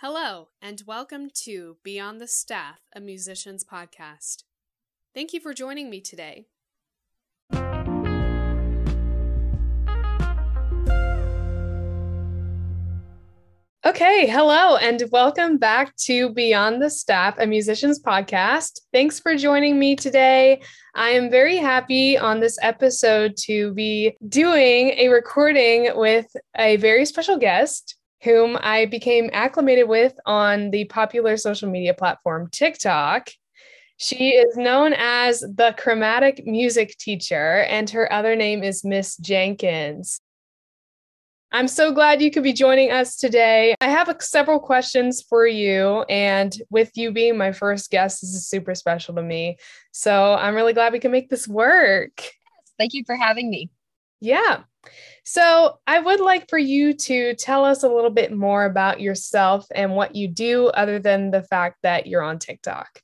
Hello, and welcome to Beyond the Staff, a musician's podcast. Thank you for joining me today. Okay, hello, and welcome back to Beyond the Staff, a musician's podcast. Thanks for joining me today. I am very happy on this episode to be doing a recording with a very special guest whom I became acclimated with on the popular social media platform TikTok. She is known as the chromatic music teacher, and her other name is Miss Jenkins. I'm so glad you could be joining us today. I have several questions for you, and with you being my first guest, this is super special to me. So I'm really glad we can make this work. Thank you for having me. Yeah. So I would like for you to tell us a little bit more about yourself and what you do, other than the fact that you're on TikTok.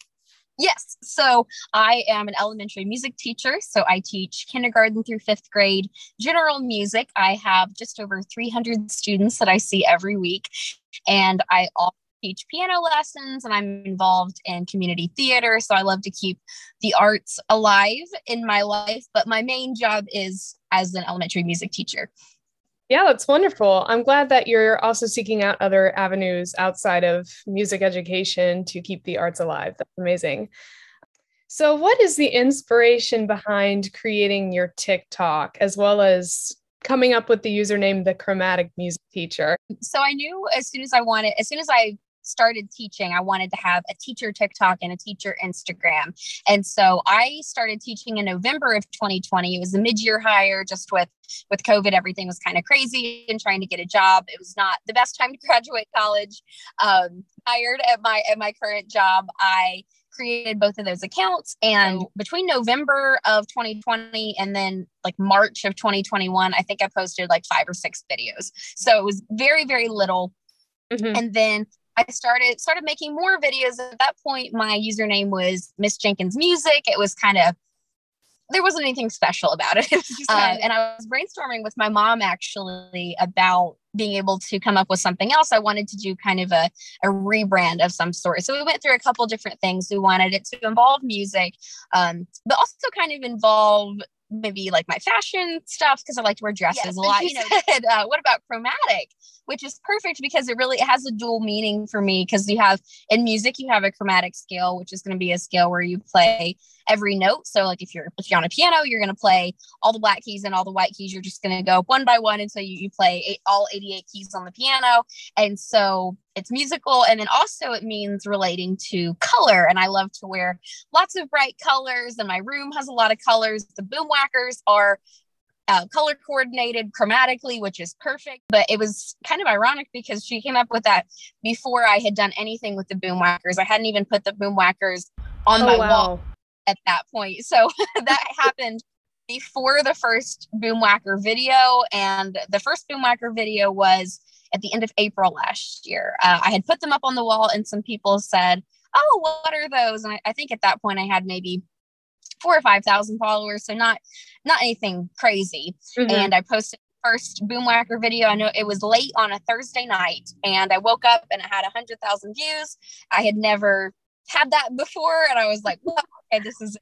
Yes. So I am an elementary music teacher. So I teach kindergarten through fifth grade general music. I have just over 300 students that I see every week. And I also teach piano lessons and I'm involved in community theater. So I love to keep the arts alive in my life. But my main job is as an elementary music teacher. Yeah, that's wonderful. I'm glad that you're also seeking out other avenues outside of music education to keep the arts alive. That's amazing. So, what is the inspiration behind creating your TikTok as well as coming up with the username the chromatic music teacher? So, I knew as soon as I wanted, as soon as I started teaching, I wanted to have a teacher TikTok and a teacher Instagram. And so I started teaching in November of 2020. It was a mid-year hire just with with COVID, everything was kind of crazy and trying to get a job. It was not the best time to graduate college. Um, hired at my at my current job, I created both of those accounts and between November of 2020 and then like March of 2021 I think I posted like 5 or 6 videos. So it was very very little. Mm-hmm. And then I started started making more videos. At that point, my username was Miss Jenkins Music. It was kind of there wasn't anything special about it. uh, and I was brainstorming with my mom actually about being able to come up with something else. I wanted to do kind of a, a rebrand of some sort. So we went through a couple different things. We wanted it to involve music, um, but also kind of involve maybe like my fashion stuff because I like to wear dresses yes, a lot. You know, said, uh, what about chromatic? Which is perfect because it really it has a dual meaning for me because you have in music you have a chromatic scale, which is going to be a scale where you play every note. So like if you're if you're on a piano, you're going to play all the black keys and all the white keys. You're just going to go one by one until you, you play eight, all 88 keys on the piano. And so it's musical and then also it means relating to color and i love to wear lots of bright colors and my room has a lot of colors. The Boomwhackers are uh, color coordinated chromatically which is perfect but it was kind of ironic because she came up with that before i had done anything with the Boomwhackers i hadn't even put the Boomwhackers on oh, my wow. wall at that point. So that happened before the first Boomwhacker video and the first Boomwhacker video was at the end of April last year. Uh, I had put them up on the wall, and some people said, "Oh, what are those?" And I, I think at that point I had maybe four or five thousand followers, so not not anything crazy. Mm-hmm. And I posted first boomwhacker video. I know it was late on a Thursday night, and I woke up and it had a hundred thousand views. I had never had that before, and I was like, well, "Okay, this is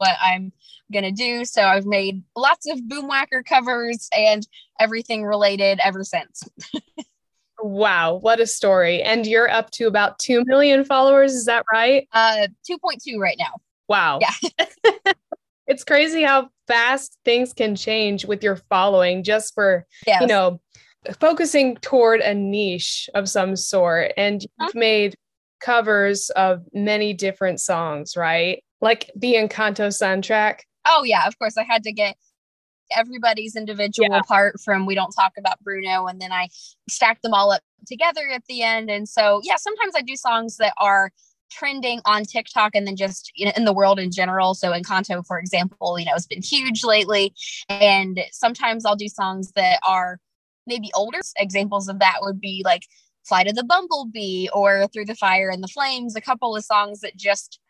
what I'm gonna do. So I've made lots of boomwhacker covers and everything related ever since. wow, what a story. And you're up to about 2 million followers, is that right? Uh 2.2 right now. Wow. Yeah. it's crazy how fast things can change with your following just for, yes. you know, focusing toward a niche of some sort and you've uh-huh. made covers of many different songs, right? Like the Encanto soundtrack. Oh yeah, of course. I had to get everybody's individual yeah. part from We Don't Talk About Bruno, and then I stack them all up together at the end. And so yeah, sometimes I do songs that are trending on TikTok and then just you know, in the world in general. So Encanto, for example, you know, has been huge lately. And sometimes I'll do songs that are maybe older. Examples of that would be like Flight of the Bumblebee or Through the Fire and the Flames, a couple of songs that just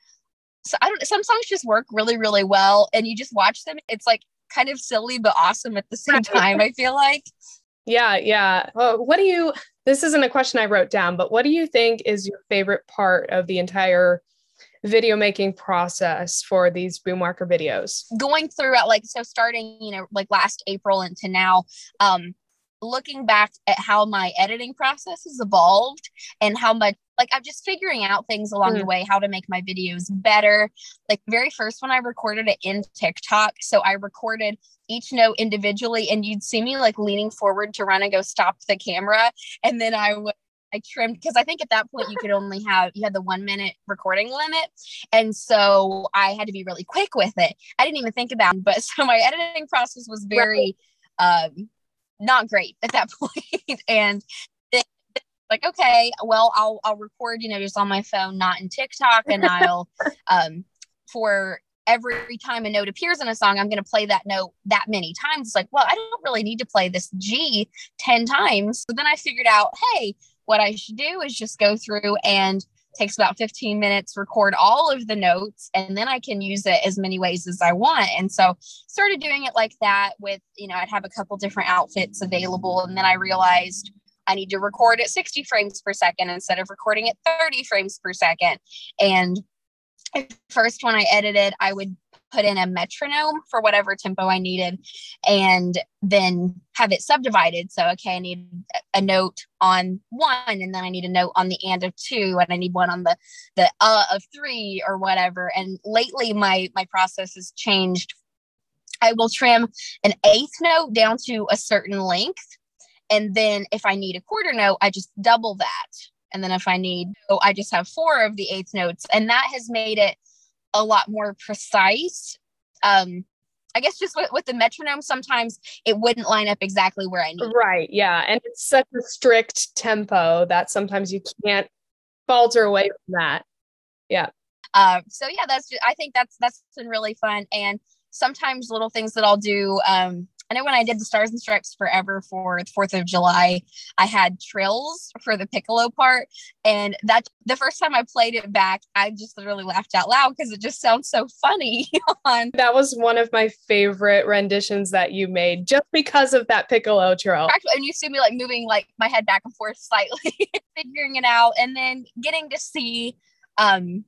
so I don't some songs just work really, really well and you just watch them. It's like kind of silly but awesome at the same time, I feel like. Yeah, yeah. Well, what do you this isn't a question I wrote down, but what do you think is your favorite part of the entire video making process for these Boomwhacker videos? Going throughout, like so starting, you know, like last April into now, um, looking back at how my editing process has evolved and how much like I'm just figuring out things along mm. the way, how to make my videos better. Like very first when I recorded it in TikTok, so I recorded each note individually, and you'd see me like leaning forward to run and go stop the camera, and then I would I trimmed because I think at that point you could only have you had the one minute recording limit. And so I had to be really quick with it. I didn't even think about it, but so my editing process was very um not great at that point. and like, okay, well, I'll I'll record, you know, just on my phone, not in TikTok, and I'll um for every time a note appears in a song, I'm going to play that note that many times. It's like, well, I don't really need to play this G 10 times. So then I figured out, hey, what I should do is just go through and takes about 15 minutes record all of the notes and then i can use it as many ways as i want and so started doing it like that with you know i'd have a couple different outfits available and then i realized i need to record at 60 frames per second instead of recording at 30 frames per second and first when i edited i would put in a metronome for whatever tempo I needed and then have it subdivided. So, okay, I need a note on one, and then I need a note on the and of two, and I need one on the the uh of three or whatever. And lately my my process has changed. I will trim an eighth note down to a certain length. And then if I need a quarter note, I just double that. And then if I need, oh, I just have four of the eighth notes. And that has made it a lot more precise. Um, I guess just with, with, the metronome, sometimes it wouldn't line up exactly where I need. Right. Yeah. And it's such a strict tempo that sometimes you can't falter away from that. Yeah. Uh, so yeah, that's just, I think that's that's been really fun. And sometimes little things that I'll do. Um, I know when I did the Stars and Stripes Forever for the 4th of July, I had trills for the piccolo part. And that the first time I played it back, I just literally laughed out loud because it just sounds so funny. on that was one of my favorite renditions that you made just because of that piccolo trill. And you see me like moving like my head back and forth slightly, figuring it out, and then getting to see um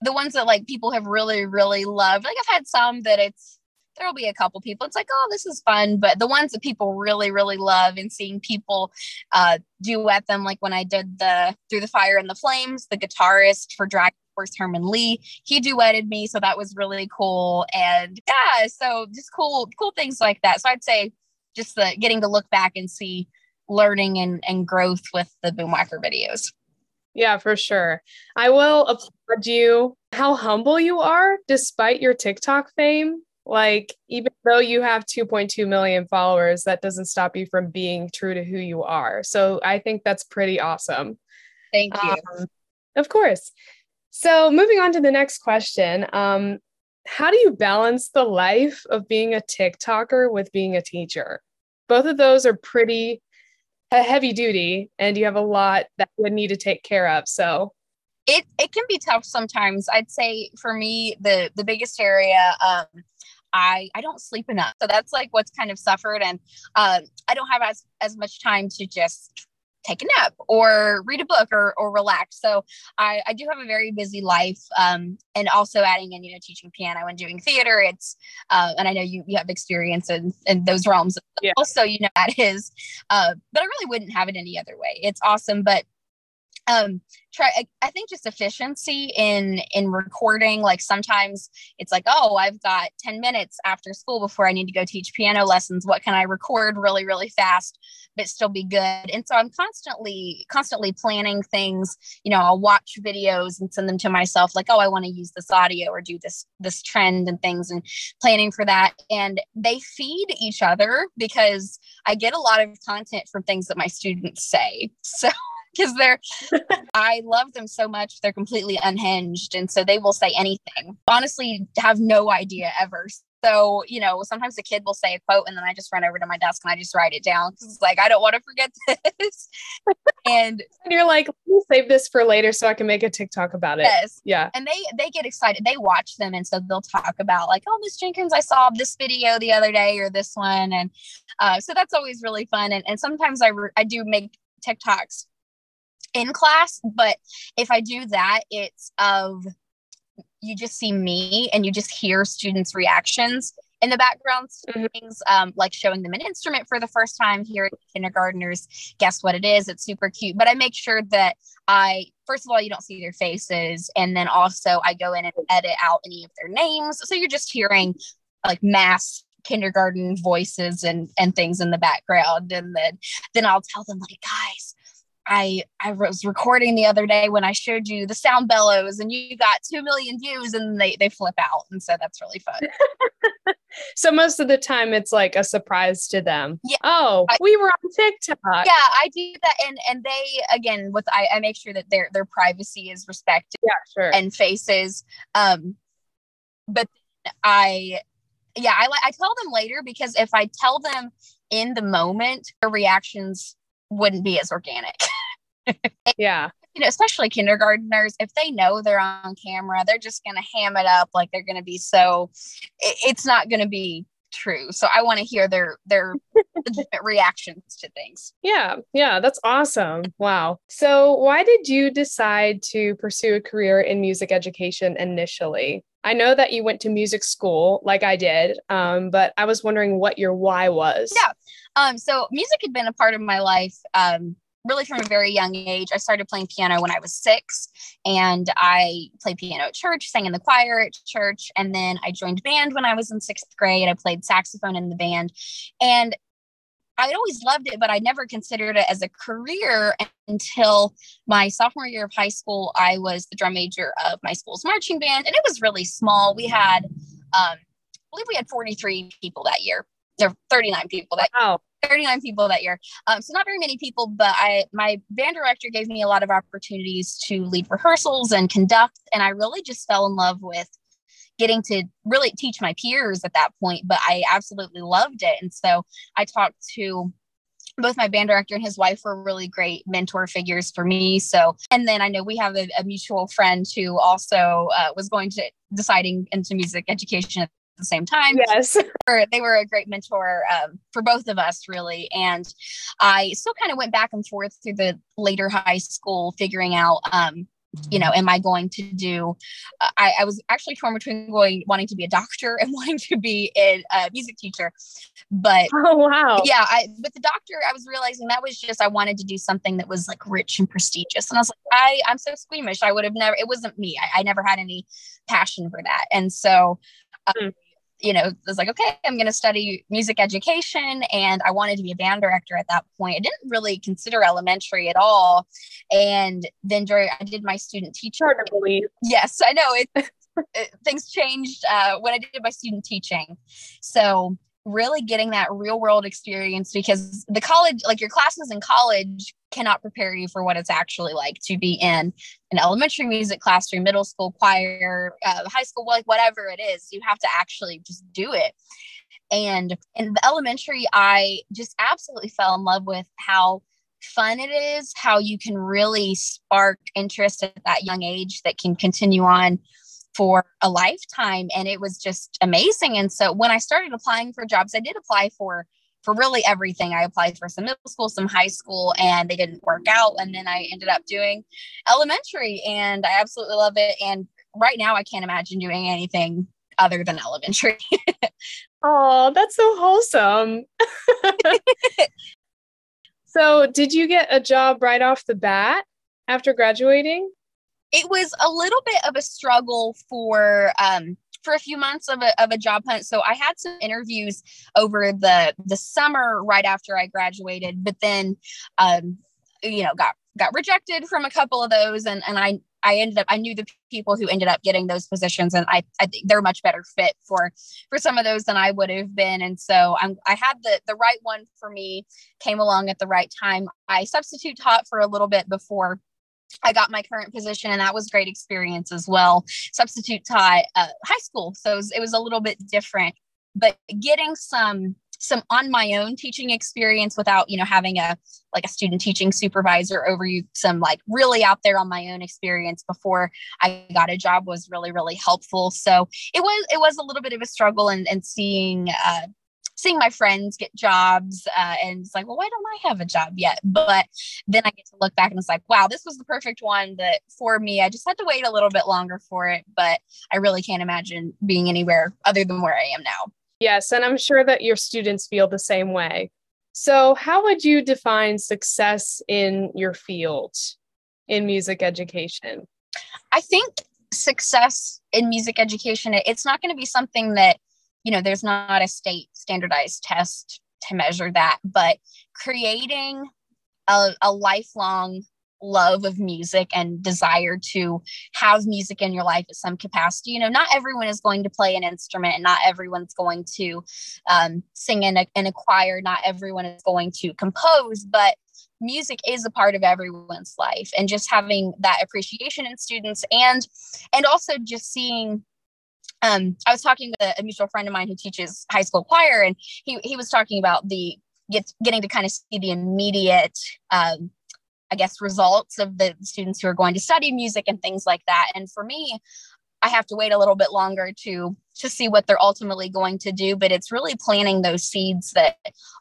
the ones that like people have really, really loved. Like I've had some that it's there'll be a couple people. It's like oh this is fun. But the ones that people really really love and seeing people uh duet them like when i did the through the fire and the flames the guitarist for drag force Herman Li he duetted me so that was really cool. And yeah so just cool cool things like that. So i'd say just the getting to look back and see learning and, and growth with the boomwhacker videos. Yeah, for sure. I will applaud you. How humble you are despite your TikTok fame. Like, even though you have 2.2 million followers, that doesn't stop you from being true to who you are. So I think that's pretty awesome. Thank you. Um, of course. So, moving on to the next question um, How do you balance the life of being a TikToker with being a teacher? Both of those are pretty heavy duty, and you have a lot that would need to take care of. So, it, it can be tough sometimes. I'd say for me, the the biggest area um, I I don't sleep enough. So that's like what's kind of suffered, and um, I don't have as as much time to just take a nap or read a book or, or relax. So I, I do have a very busy life. Um, and also adding in, you know, teaching piano and doing theater. It's, uh, and I know you, you have experience in, in those realms. Yeah. Also, you know, that is, uh, but I really wouldn't have it any other way. It's awesome. But um try i think just efficiency in in recording like sometimes it's like oh i've got 10 minutes after school before i need to go teach piano lessons. What can i record really really fast but still be good? And so i'm constantly constantly planning things. You know i'll watch videos and send them to myself like oh i want to use this audio or do this this trend and things and planning for that. And they feed each other because i get a lot of content from things that my students say. So because they're I love them so much. They're completely unhinged. And so they will say anything. Honestly, have no idea ever. so, you know, sometimes the kid will say a quote and then I just run over to my desk and I just write it down because it's like, I don't want to forget this. and, and you're like, let me save this for later so I can make a TikTok about it. Yes. Yeah. And they they get excited. They watch them and so they'll talk about like, oh, Miss Jenkins, I saw this video the other day or this one. And uh, so that's always really fun. And, and sometimes I, re- I do make TikToks in class, but if I do that, it's of you just see me and you just hear students' reactions. In the background mm-hmm. things um, like showing them an instrument for the first time here at kindergartners guess what it is it's super cute. But i make sure that i first of all you don't see their faces and then also i go in and edit out any of their names. So you're just hearing like mass kindergarten voices and and things in the background. And then then i'll tell them like guys I I was recording the other day when I showed you the sound bellows and you got 2 million views and they they flip out and so that's really fun. so most of the time it's like a surprise to them. Yeah. Oh, I, we were on TikTok. Yeah, I do that and and they again with I, I make sure that their their privacy is respected. Yeah, sure. And faces um but I yeah, I I tell them later because if I tell them in the moment, their reactions wouldn't be as organic. yeah. You know, especially kindergarteners, if they know they're on camera, they're just going to ham it up like they're going to be so, it, it's not going to be true. So I want to hear their their reactions to things. Yeah, yeah, that's awesome. Wow. So why did you decide to pursue a career in music education initially? I know that you went to music school like I did, um, but I was wondering what your why was. Yeah. Um, so music had been a part of my life um, really from a very young age. I started playing piano when I was six, and I played piano at church, sang in the choir at church, and then I joined band when I was in sixth grade. I played saxophone in the band, and I'd always loved it, but I never considered it as a career until my sophomore year of high school. I was the drum major of my school's marching band, and it was really small. We had, um, I believe we had 43 people that year, There were 39 people that wow. 39 people that year. Um, so not very many people, but I my band director gave me a lot of opportunities to lead rehearsals and conduct, and I really just fell in love with getting to really teach my peers at that point. But I absolutely loved it, and so I talked to both my band director and his wife were really great mentor figures for me. So, and then I know we have a, a mutual friend who also uh, was going to deciding into music education at the same time. Yes. they were a great mentor um, for both of us, really. And I still kind of went back and forth through the later high school, figuring out, um, you know, am I going to do? Uh, I, I, was actually torn between going wanting to be a doctor and wanting to be a, a music teacher, but oh wow, yeah. I with the doctor, I was realizing that was just I wanted to do something that was like rich and prestigious, and I was like, I I'm so squeamish. I would have never. It wasn't me. I, I never had any passion for that, and so. Um, you know, was like, okay, I'm going to study music education. And I wanted to be a band director at that point. I didn't really consider elementary at all. And then during, I did my student teacher. Hard to believe. Yes, I know. It, it things changed uh, when I did my student teaching. So really getting that real world experience because the college like your classes in college cannot prepare you for what it's actually like to be in an elementary music classroom middle school choir uh, high school like whatever it is you have to actually just do it. And in the elementary i just absolutely fell in love with how fun it is how you can really spark interest at that young age that can continue on for a lifetime and it was just amazing. And so when i started applying for jobs i did apply for for really everything. I applied for some middle school some high school and they didn't work out. And then i ended up doing elementary and i absolutely love it. And right now i can't imagine doing anything other than elementary. Oh that's so wholesome. So did you get a job right off the bat after graduating it was a little bit of a struggle for um, for a few months of a, of a job hunt. So I had some interviews over the the summer right after I graduated, but then um, you know got got rejected from a couple of those, and and I I ended up I knew the people who ended up getting those positions, and I I think they're much better fit for for some of those than I would have been, and so I'm I had the the right one for me came along at the right time. I substitute taught for a little bit before I got my current position, and that was great experience as well. Substitute taught uh, high school, so it was, it was, a little bit different. but getting some some on my own teaching experience without you know having a like a student teaching supervisor over you some like really out there on my own experience before i got a job was really really helpful so it was it was a little bit of a struggle and and seeing uh seeing my friends get jobs uh, and it's like well why don't i have a job yet but then i get to look back and it's like wow this was the perfect one that for me i just had to wait a little bit longer for it but i really can't imagine being anywhere other than where i am now Yes, and I'm sure that your students feel the same way. So, how would you define success in your field in music education? I think success in music education it's not going to be something that you know there's not a state standardized test to measure that but creating a, a lifelong love of music and desire to have music in your life at some capacity. You know, not everyone is going to play an instrument, and not everyone's going to um, sing in a, in a choir, not everyone is going to compose, but music is a part of everyone's life and just having that appreciation in students and and also just seeing um, I was talking with a, mutual friend of mine who teaches high school choir, and he he was talking about the get, getting to kind of see the immediate um, I guess, results of the students who are going to study music and things like that. And for me, I have to wait a little bit longer to to see what they're ultimately going to do, but it's really planting those seeds that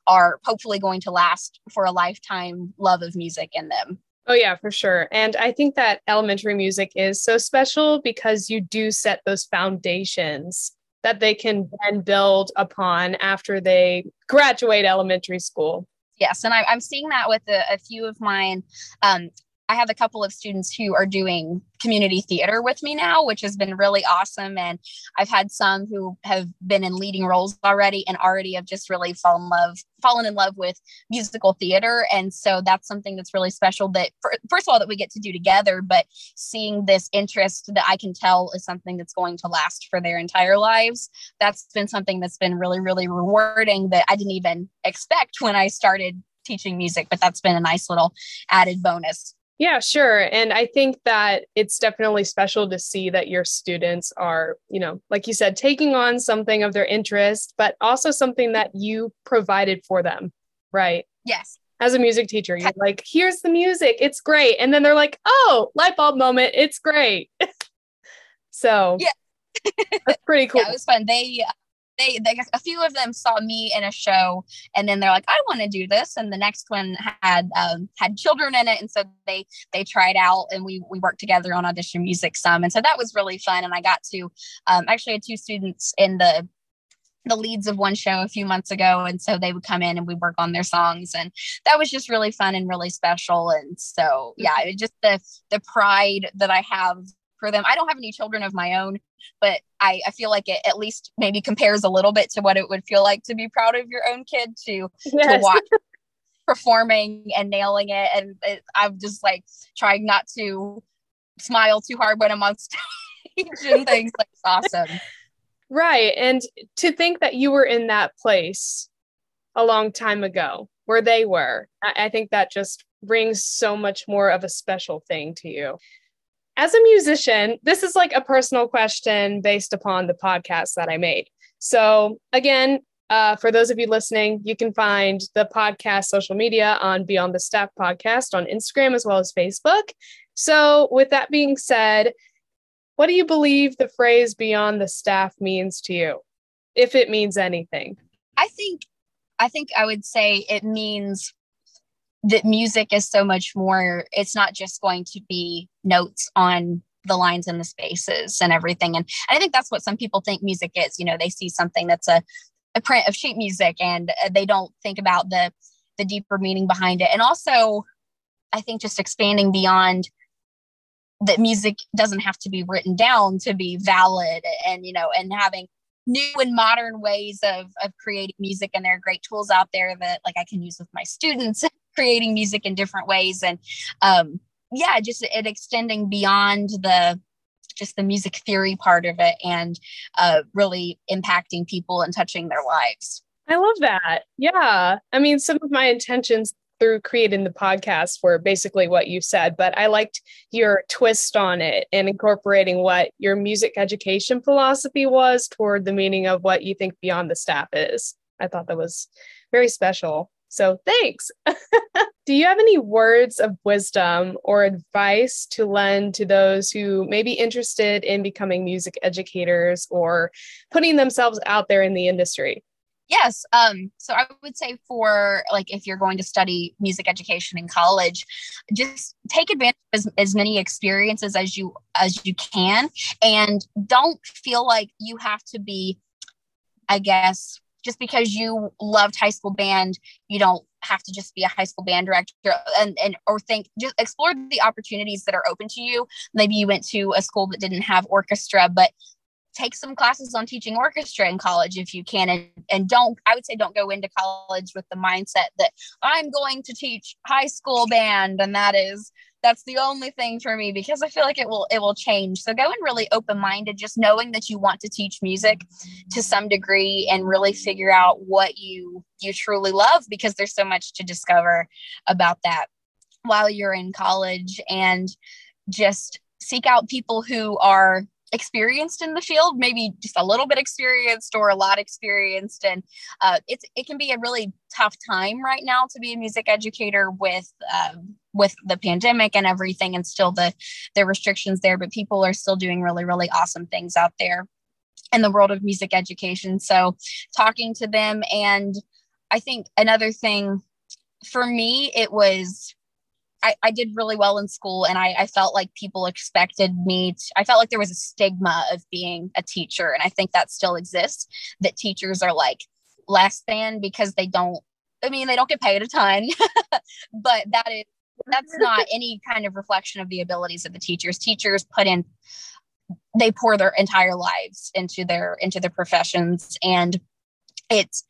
are hopefully going to last for a lifetime love of music in them. Oh yeah, for sure. And I think that elementary music is so special because you do set those foundations that they can then build upon after they graduate elementary school yes and I, am seeing that with a, a few of mine um, I have a couple of students who are doing community theater with me now, which has been really awesome. And I've had some who have been in leading roles already and already have just really fallen in love, fallen in love with musical theater. And so that's something that's really special that for, first of all, that we get to do together, but seeing this interest that I can tell is something that's going to last for their entire lives. That's been something that's been really, really rewarding that I didn't even expect when I started teaching music, but that's been a nice little added bonus. Yeah, sure. And I think that it's definitely special to see that your students are, you know, like you said, taking on something of their interest, but also something that you provided for them, right? Yes. As a music teacher, you're like, here's the music, it's great. And then they're like, oh, light bulb moment, it's great. so, yeah. that's pretty cool. Yeah, it was fun. They they, they a few of them saw me in a show and then they're like i want to do this and the next one had um, had children in it and so they they tried out and we we worked together on audition music some and so that was really fun and i got to um, actually had two students in the the leads of one show a few months ago and so they would come in and we work on their songs and that was just really fun and really special and so yeah it just the the pride that i have for them. I don't have any children of my own, but I, I feel like it at least maybe compares a little bit to what it would feel like to be proud of your own kid to yes. to watch performing and nailing it. And it, I'm just like trying not to smile too hard when I'm on stage and things like awesome. Right. And to think that you were in that place a long time ago where they were, I, I think that just brings so much more of a special thing to you as a musician, this is like a personal question based upon the podcast that I made. So, again, uh, for those of you listening, you can find the podcast social media on Beyond the Staff podcast on Instagram as well as Facebook. So, with that being said, what do you believe the phrase beyond the staff means to you, if it means anything? I think, I think I would say it means that music is so much more it's not just going to be notes on the lines and the spaces and everything. And, i think that's what some people think music is. You know they see something that's a, a print of sheet music and uh, they don't think about the the deeper meaning behind it. And also i think just expanding beyond that music doesn't have to be written down to be valid and you know and having new and modern ways of of creating music and there are great tools out there that like i can use with my students creating music in different ways and um yeah just it extending beyond the just the music theory part of it and uh really impacting people and touching their lives i love that yeah i mean some of my intentions through creating the podcast were basically what you said, but I liked your twist on it and incorporating what your music education philosophy was toward the meaning of what you think Beyond the Staff is. I thought that was very special. So thanks. Do you have any words of wisdom or advice to lend to those who may be interested in becoming music educators or putting themselves out there in the industry? Yes. Um, so I would say for like if you're going to study music education in college, just take advantage of as, as many experiences as you as you can and don't feel like you have to be, I guess, just because you loved high school band, you don't have to just be a high school band director and, and or think just explore the opportunities that are open to you. Maybe you went to a school that didn't have orchestra, but take some classes on teaching orchestra in college if you can and, and don't i would say don't go into college with the mindset that i'm going to teach high school band and that is that's the only thing for me because I feel like it will it will change. So go in really open minded, just knowing that you want to teach music to some degree and really figure out what you you truly love because there's so much to discover about that while you're in college and just seek out people who are experienced in the field, maybe just a little bit experienced or a lot experienced. And uh, it's it can be a really tough time right now to be a music educator with um, with the pandemic and everything, and still the the restrictions there. But people are still doing really really awesome things out there in the world of music education. So talking to them, and I think another thing for me, it was I, I did really well in school and I, I felt like people expected me to, I felt like there was a stigma of being a teacher. And I think that still exists that teachers are like less than because they don't, I mean, they don't get paid a ton, but that is, that's not any kind of reflection of the abilities of the teachers. Teachers put in, they pour their entire lives into their, into their professions. And it's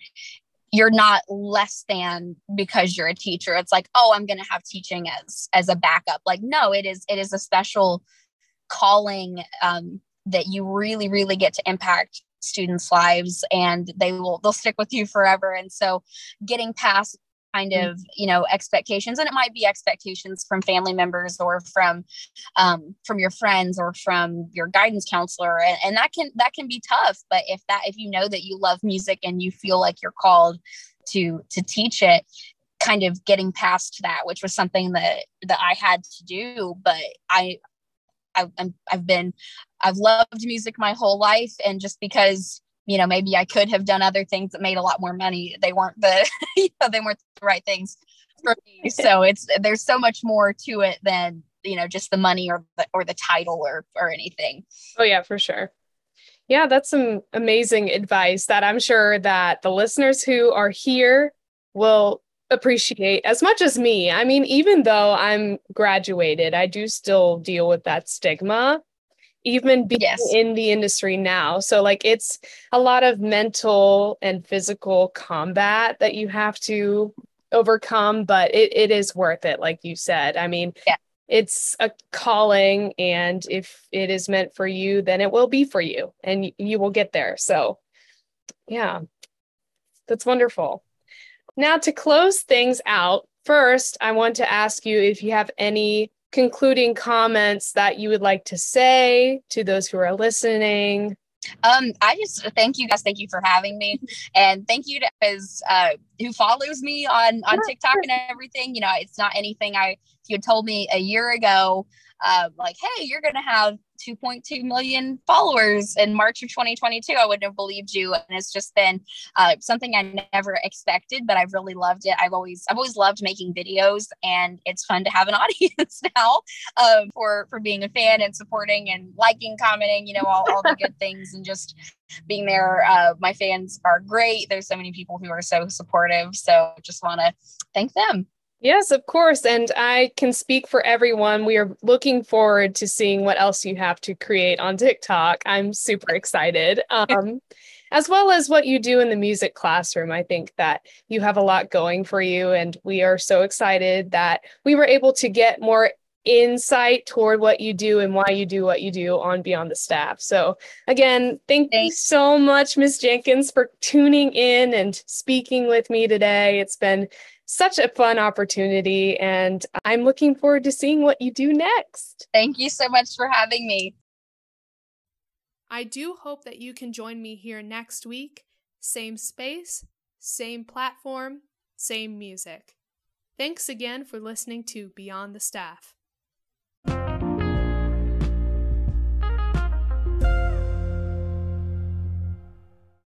you're not less than because you're a teacher. It's like oh i'm going to have teaching as as a backup. Like no it is it is a special calling um, that you really really get to impact students lives and they will they'll stick with you forever. And so getting past kind mm. of you know expectations and it might be expectations from family members or from um, from your friends or from your guidance counselor and, and that can that can be tough but if that if you know that you love music and you feel like you're called to to teach it kind of getting past that which was something that that i had to do but i I, I'm, I've been, I've loved music my whole life, and just because you know maybe i could have done other things that made a lot more money. They weren't the you know they weren't the right things for me. So it's there's so much more to it than you know just the money or the or the title or or anything. Oh yeah for sure. Yeah that's some amazing advice that i'm sure that the listeners who are here will appreciate as much as me. I mean even though i'm graduated i do still deal with that stigma even being yes. in the industry now. So, like, it's a lot of mental and physical combat that you have to overcome, but it, it is worth it, like you said. I mean, yeah. it's a calling, and if it is meant for you, then it will be for you and you will get there. So, yeah, that's wonderful. Now, to close things out, first, I want to ask you if you have any concluding comments that you would like to say to those who are listening? Um, I just thank you guys. Thank you for having me, and thank you to as uh, who follows me on on TikTok and everything. You know, it's not anything I if you had told me a year ago, uh, like, hey, you're gonna have 2.2 million followers in March of 2022. I wouldn't have believed you. And it's just been uh, something I never expected, but I've really loved it. I've always, I've always loved making videos and it's fun to have an audience now um, for, for being a fan and supporting and liking, commenting, you know, all, all the good things and just being there. Uh, my fans are great. There's so many people who are so supportive. So just want to thank them. Yes, of course. And I can speak for everyone. We are looking forward to seeing what else you have to create on TikTok. I'm super excited. Um, as well as what you do in the music classroom. I think that you have a lot going for you. And we are so excited that we were able to get more insight toward what you do and why you do what you do on Beyond the Staff. So, again, thank Thanks. you so much, Ms. Jenkins, for tuning in and speaking with me today. It's been such a fun opportunity, and I'm looking forward to seeing what you do next. Thank you so much for having me. I do hope that you can join me here next week. Same space, same platform, same music. Thanks again for listening to Beyond the Staff.